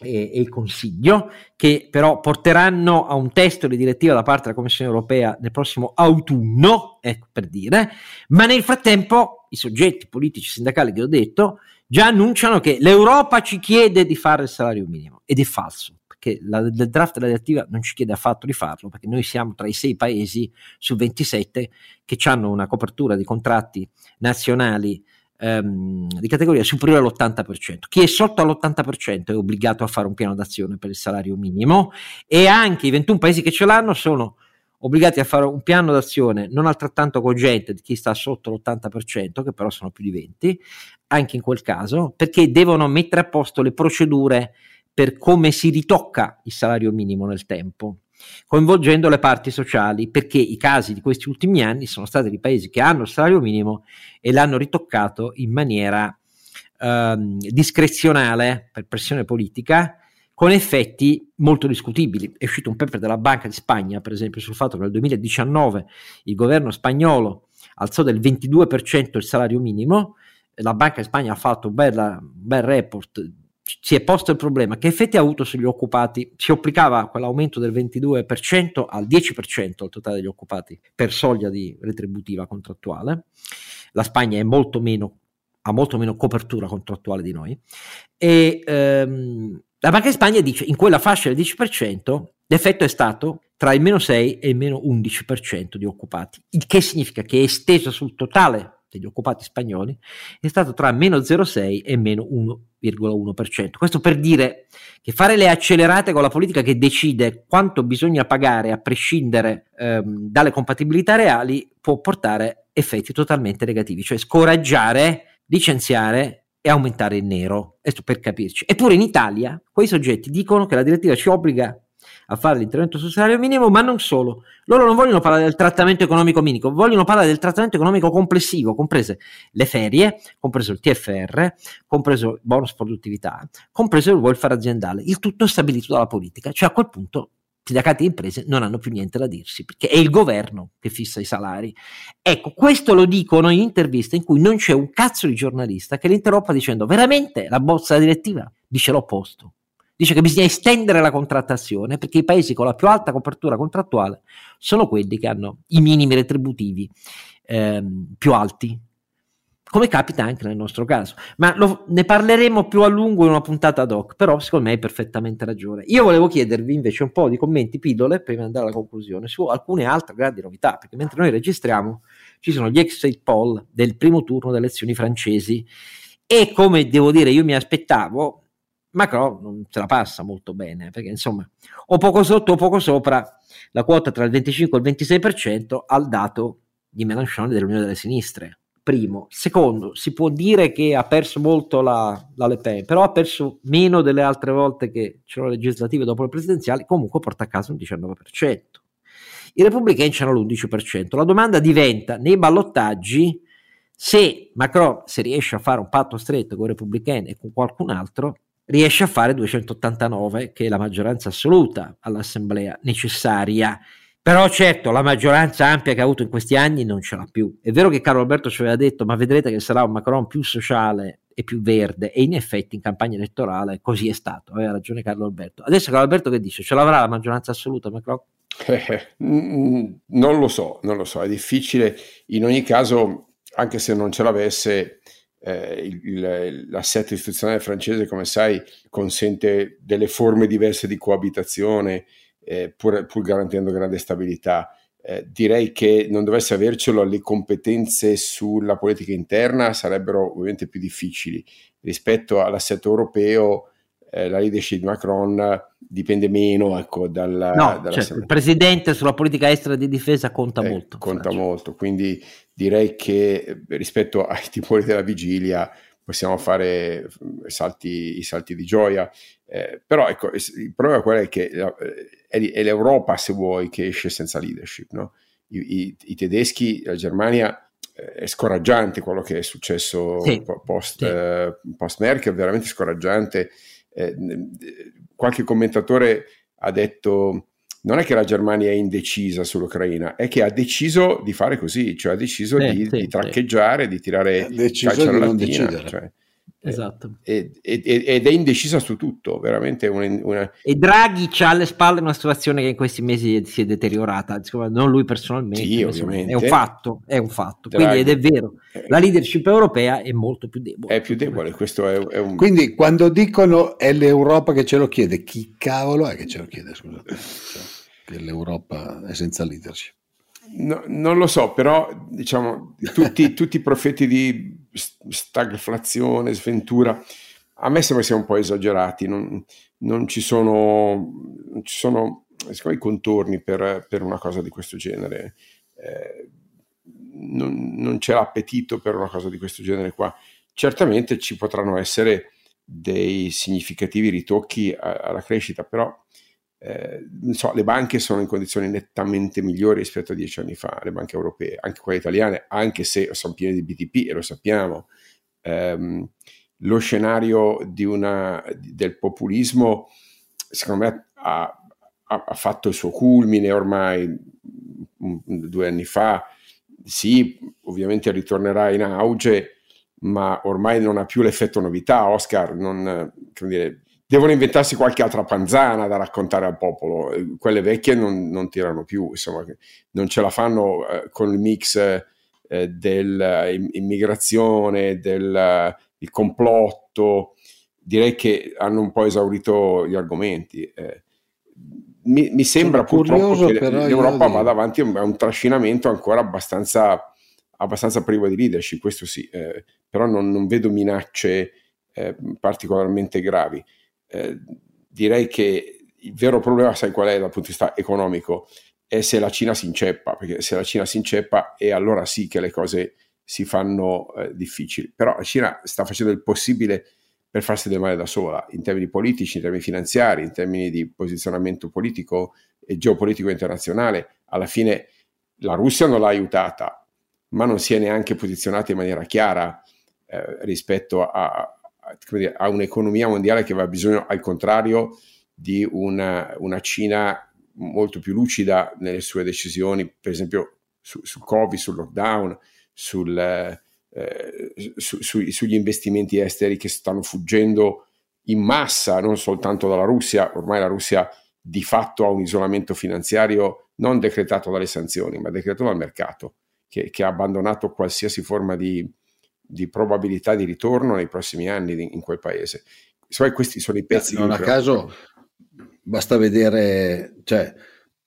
e, e, il Consiglio, che però porteranno a un testo di direttiva da parte della Commissione europea nel prossimo autunno, ecco per dire, ma nel frattempo i soggetti politici sindacali che ho detto già annunciano che l'Europa ci chiede di fare il salario minimo ed è falso perché la, il draft della direttiva non ci chiede affatto di farlo, perché noi siamo tra i sei paesi su 27 che hanno una copertura di contratti nazionali ehm, di categoria superiore all'80%. Chi è sotto all'80% è obbligato a fare un piano d'azione per il salario minimo e anche i 21 paesi che ce l'hanno sono obbligati a fare un piano d'azione non altrettanto cogente di chi sta sotto l'80%, che però sono più di 20, anche in quel caso, perché devono mettere a posto le procedure per come si ritocca il salario minimo nel tempo coinvolgendo le parti sociali, perché i casi di questi ultimi anni sono stati di paesi che hanno il salario minimo e l'hanno ritoccato in maniera ehm, discrezionale per pressione politica, con effetti molto discutibili. È uscito un paper della Banca di Spagna, per esempio, sul fatto che nel 2019 il governo spagnolo alzò del 22% il salario minimo, la Banca di Spagna ha fatto un bel, un bel report si è posto il problema che effetti ha avuto sugli occupati? Si applicava quell'aumento del 22% al 10% al totale degli occupati per soglia di retributiva contrattuale. La Spagna molto meno, ha molto meno copertura contrattuale di noi. E ehm, la Banca di Spagna dice in quella fascia del 10% l'effetto è stato tra il meno 6 e il meno 11% di occupati, il che significa che è esteso sul totale degli occupati spagnoli è stato tra meno 0,6 e meno 1,1%. Questo per dire che fare le accelerate con la politica che decide quanto bisogna pagare a prescindere ehm, dalle compatibilità reali può portare effetti totalmente negativi, cioè scoraggiare, licenziare e aumentare il nero. Questo per capirci. Eppure in Italia quei soggetti dicono che la direttiva ci obbliga a fare l'intervento sul salario minimo, ma non solo. Loro non vogliono parlare del trattamento economico minimo, vogliono parlare del trattamento economico complessivo, comprese le ferie, compreso il TFR, compreso il bonus produttività, compreso il welfare aziendale, il tutto stabilito dalla politica. Cioè a quel punto sindacati e imprese non hanno più niente da dirsi, perché è il governo che fissa i salari. Ecco, questo lo dicono in interviste in cui non c'è un cazzo di giornalista che li dicendo veramente la bozza direttiva dice l'opposto dice che bisogna estendere la contrattazione perché i paesi con la più alta copertura contrattuale sono quelli che hanno i minimi retributivi ehm, più alti, come capita anche nel nostro caso. Ma lo, ne parleremo più a lungo in una puntata ad hoc, però secondo me hai perfettamente ragione. Io volevo chiedervi invece un po' di commenti pillole prima di andare alla conclusione su alcune altre grandi novità, perché mentre noi registriamo ci sono gli exit poll del primo turno delle elezioni francesi e come devo dire io mi aspettavo, Macron non se la passa molto bene, perché insomma, o poco sotto o poco sopra la quota tra il 25 e il 26% al dato di Mélenchon dell'Unione delle Sinistre. Primo. Secondo, si può dire che ha perso molto la, la Le Pen, però ha perso meno delle altre volte che c'erano legislative dopo le presidenziali, comunque porta a casa un 19%. I repubblicani c'erano l'11%. La domanda diventa, nei ballottaggi, se Macron si riesce a fare un patto stretto con i repubblicani e con qualcun altro, riesce a fare 289, che è la maggioranza assoluta all'assemblea necessaria. Però certo, la maggioranza ampia che ha avuto in questi anni non ce l'ha più. È vero che Carlo Alberto ci aveva detto, ma vedrete che sarà un Macron più sociale e più verde, e in effetti in campagna elettorale così è stato, aveva ragione Carlo Alberto. Adesso Carlo Alberto che dice? Ce l'avrà la maggioranza assoluta Macron? Eh, non lo so, non lo so, è difficile. In ogni caso, anche se non ce l'avesse, eh, il, il, l'assetto istituzionale francese, come sai, consente delle forme diverse di coabitazione, eh, pur, pur, garantendo grande stabilità. Eh, direi che non dovesse avercelo le competenze sulla politica interna sarebbero ovviamente più difficili rispetto all'assetto europeo. Eh, la leadership di Macron dipende meno ecco, dalla, no, dalla certo, il presidente sulla politica estera e di difesa conta eh, molto. Conta Francia. molto, quindi direi che eh, rispetto ai timori della vigilia possiamo fare mm, salti, i salti di gioia. Eh, però ecco, il problema qual è che eh, è, l'Europa, se vuoi, che esce senza leadership. No? I, i, I, tedeschi, la Germania, eh, è scoraggiante quello che è successo sì, post, sì. Eh, post, Merkel, veramente scoraggiante. Eh, qualche commentatore ha detto non è che la Germania è indecisa sull'Ucraina, è che ha deciso di fare così, cioè ha deciso eh, di, sì, di, traccheggiare, sì. di tirare calcio alla lattina. Cioè, esatto. ed, ed, è indecisa su tutto, veramente una, una... E Draghi ha alle spalle una situazione che in questi mesi si è deteriorata, non lui personalmente, sì, ovviamente. è un fatto, è un fatto. Draghi, Quindi, ed è vero, eh. la leadership europea è molto più debole. È più debole, questo è, è un... Quindi quando dicono è l'Europa che ce lo chiede, chi cavolo è che ce lo chiede, scusate, cioè, che l'Europa è senza leadership? No, non lo so, però diciamo tutti, tutti i profeti di stagflazione, sventura, a me sembra siano un po' esagerati, non, non ci sono, non ci sono i contorni per, per, una cosa di questo genere. Eh, non, non, c'è l'appetito per una cosa di questo genere qua. Certamente ci potranno essere dei significativi ritocchi a, alla crescita, però eh, so, le banche sono in condizioni nettamente migliori rispetto a dieci anni fa, le banche europee, anche quelle italiane, anche se sono piene di BTP e lo sappiamo. Eh, lo scenario una, del populismo, secondo me, ha, ha, fatto il suo culmine ormai due anni fa. Sì, ovviamente ritornerà in auge, ma ormai non ha più l'effetto novità. Oscar, non, dire, devono inventarsi qualche altra panzana da raccontare al popolo. Quelle vecchie non, non tirano più, insomma, non ce la fanno eh, con il mix eh, dell'immigrazione, del il complotto. Direi che hanno un po' esaurito gli argomenti. Eh, mi, mi, sembra purtroppo che l'Europa vada avanti a un trascinamento ancora abbastanza, abbastanza privo di leadership, questo sì, eh, però non, non, vedo minacce eh, particolarmente gravi. Eh, direi che il vero problema, sai qual è dal punto di vista economico? È se la Cina si inceppa, perché se la Cina si inceppa e allora sì che le cose si fanno eh, difficili. Però la Cina sta facendo il possibile per farsi del male da sola, in termini politici, in termini finanziari, in termini di posizionamento politico e geopolitico internazionale. Alla fine la Russia non l'ha aiutata, ma non si è neanche posizionata in maniera chiara eh, rispetto a, dire, a un'economia mondiale che aveva bisogno, al contrario, di una, una, Cina molto più lucida nelle sue decisioni, per esempio su, su Covid, sul lockdown, sul, eh, su, su, sugli investimenti esteri che stanno fuggendo in massa, non soltanto dalla Russia, ormai la Russia di fatto ha un isolamento finanziario non decretato dalle sanzioni, ma decretato dal mercato, che, che ha abbandonato qualsiasi forma di, di probabilità di ritorno nei prossimi anni in quel paese. Cioè, questi sono i pezzi. Non a caso basta vedere, cioè,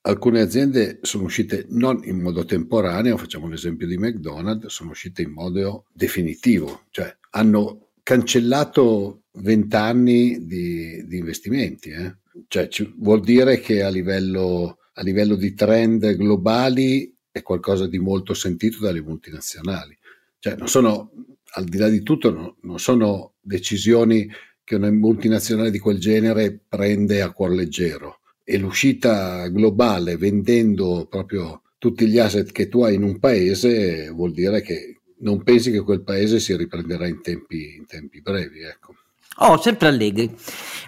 alcune aziende sono uscite non in modo temporaneo, facciamo l'esempio di McDonald's, sono uscite in modo definitivo, cioè hanno cancellato vent'anni di, di, investimenti. Eh? Cioè, ci, vuol dire che a livello, a livello di trend globali è qualcosa di molto sentito dalle multinazionali. Cioè, non sono al di là di tutto no, non sono decisioni che una multinazionale di quel genere prende a cuor leggero e l'uscita globale vendendo proprio tutti gli asset che tu hai in un paese vuol dire che non pensi che quel paese si riprenderà in tempi, in tempi brevi. Ecco. Oh, sempre allegri.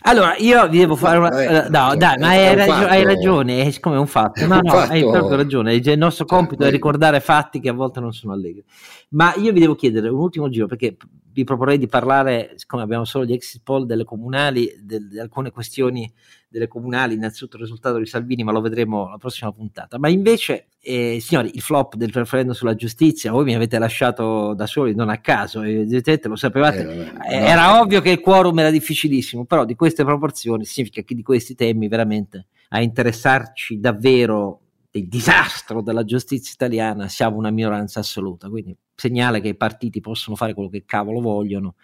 Allora, io vi devo fare una... Vabbè, no, dai, ma hai, ragio- hai ragione, è siccome è un fatto. No, no, fatto... hai proprio ragione. Il nostro compito è ricordare fatti che a volte non sono allegri. Ma io vi devo chiedere un ultimo giro, perché vi proporrei di parlare, siccome abbiamo solo gli exit poll delle comunali, di alcune questioni delle comunali, innanzitutto il risultato di Salvini, ma lo vedremo la prossima puntata. Ma invece, eh, signori, il flop del referendum sulla giustizia, voi mi avete lasciato da soli, non a caso, evidentemente lo sapevate, eh, vabbè, eh, era no. ovvio che il quorum era difficilissimo, però di queste proporzioni significa che di questi temi veramente a interessarci davvero del disastro della giustizia italiana siamo una minoranza assoluta, quindi segnale che i partiti possono fare quello che cavolo vogliono.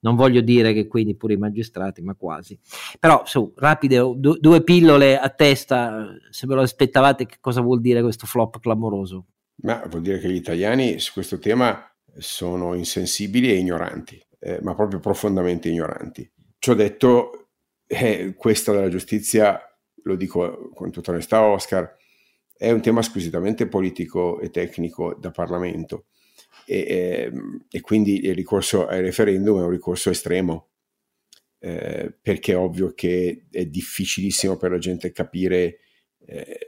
Non voglio dire che quindi pure i magistrati, ma quasi. Però su, rapide, du- due pillole a testa, se ve lo aspettavate, che cosa vuol dire questo flop clamoroso? Ma vuol dire che gli italiani su questo tema sono insensibili e ignoranti, eh, ma proprio profondamente ignoranti. Ciò detto, eh, questa della giustizia, lo dico con tutta onestà, Oscar, è un tema squisitamente politico e tecnico da Parlamento e, e, quindi il ricorso al referendum è un ricorso estremo eh, perché è ovvio che è difficilissimo per la gente capire eh,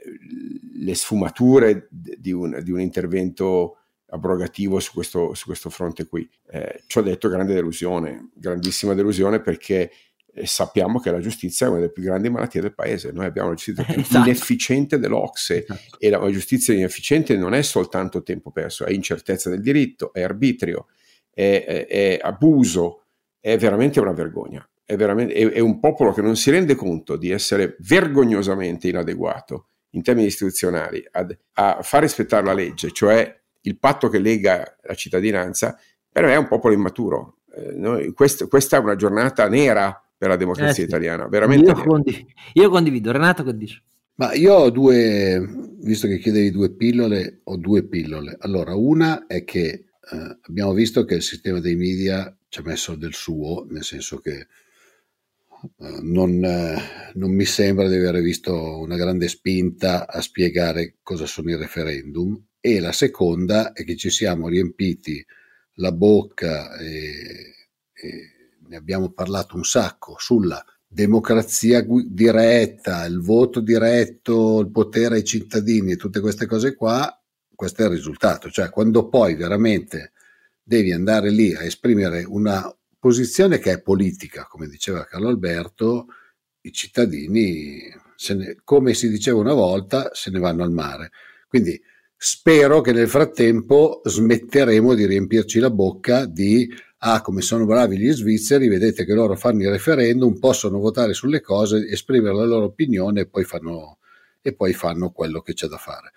le sfumature di un, di un, intervento abrogativo su questo, su questo fronte qui. Eh, ci ho detto grande delusione, grandissima delusione perché eh, sappiamo che la giustizia è una delle più grandi malattie del paese. Noi abbiamo la giustizia più esatto. inefficiente dell'Ocse esatto. e la giustizia inefficiente non è soltanto tempo perso, è incertezza del diritto, è arbitrio, è, è, è abuso, è veramente una vergogna. È, veramente, è, un popolo che non si rende conto di essere vergognosamente inadeguato in termini istituzionali ad, a far rispettare la legge, cioè il patto che lega la cittadinanza, però è un popolo immaturo. Eh, noi, quest, questa è una giornata nera per la democrazia eh sì. italiana, veramente. Io, condiv- io, condivido. Renato, che dici? Ma io ho due, visto che chiedevi due pillole, ho due pillole. Allora, una è che eh, abbiamo visto che il sistema dei media ci ha messo del suo, nel senso che eh, non, eh, non, mi sembra di aver visto una grande spinta a spiegare cosa sono i referendum e la seconda è che ci siamo riempiti la bocca e, e ne abbiamo parlato un sacco, sulla democrazia diretta, il voto diretto, il potere ai cittadini, tutte queste cose qua, questo è il risultato. Cioè, quando poi veramente devi andare lì a esprimere una posizione che è politica, come diceva Carlo Alberto, i cittadini, ne, come si diceva una volta, se ne vanno al mare. Quindi spero che nel frattempo smetteremo di riempirci la bocca di ah, come sono bravi gli svizzeri, vedete che loro fanno il referendum, possono votare sulle cose, esprimere la loro opinione e poi fanno, e poi fanno quello che c'è da fare.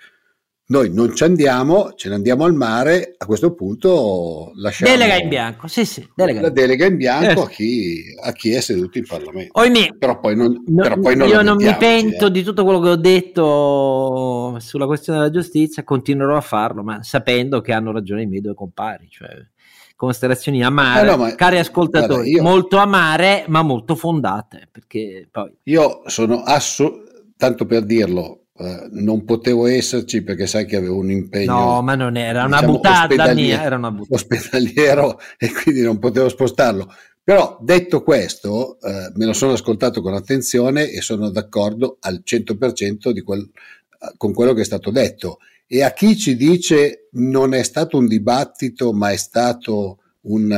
Noi non ci andiamo, ce ne andiamo al mare, a questo punto lasciamo... Delega in bianco, sì sì, delega. La delega in bianco eh. a, chi, a, chi, è seduto in Parlamento. Oimè, però poi non, no, però poi non io non mi pento eh. di tutto quello che ho detto sulla questione della giustizia, continuerò a farlo, ma sapendo che hanno ragione i miei due compari, cioè considerazioni amare, eh no, ma, cari ascoltatori, guarda, io, molto amare ma molto fondate, perché poi... Io sono assolutamente, tanto per dirlo, eh, non potevo esserci perché sai che avevo un impegno... No, ma non era una diciamo, buttata mia, era una buttata. Ospedaliero e quindi non potevo spostarlo. Però detto questo, eh, me lo sono ascoltato con attenzione e sono d'accordo al 100% di quel, con quello che è stato detto e a chi ci dice non è stato un dibattito, ma è stato un,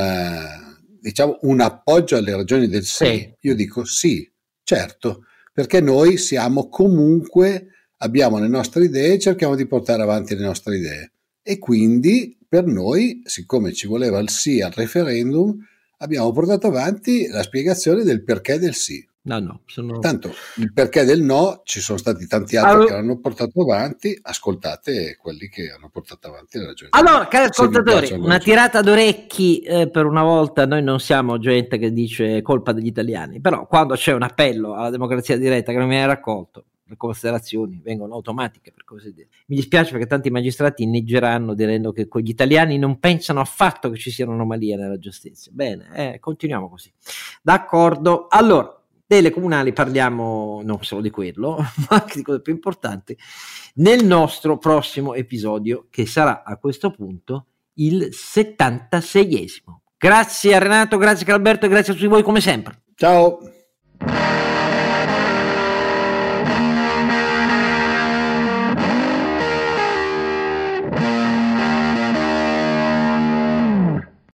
diciamo, un appoggio alle ragioni del sì, sì, io dico sì, certo, perché noi siamo comunque, abbiamo le nostre idee e cerchiamo di portare avanti le nostre idee. E quindi per noi, siccome ci voleva il sì al referendum, abbiamo portato avanti la spiegazione del perché del sì. No, no, sono... Tanto il perché del no ci sono stati tanti altri allora... che l'hanno portato avanti, ascoltate quelli che hanno portato avanti la ragione. Allora, cari ascoltatori, una tirata d'orecchi eh, per una volta, noi non siamo gente che dice colpa degli italiani, però quando c'è un appello alla democrazia diretta che non viene raccolto, le considerazioni vengono automatiche per così dire. Mi dispiace perché tanti magistrati inneggeranno direndo che gli italiani non pensano affatto che ci siano anomalie nella giustizia. Bene, eh, continuiamo così. D'accordo. Allora, delle comunali parliamo non solo di quello, ma anche di cose più importanti nel nostro prossimo episodio, che sarà a questo punto il 76esimo. Grazie a Renato, grazie a Alberto e grazie a tutti voi come sempre. Ciao.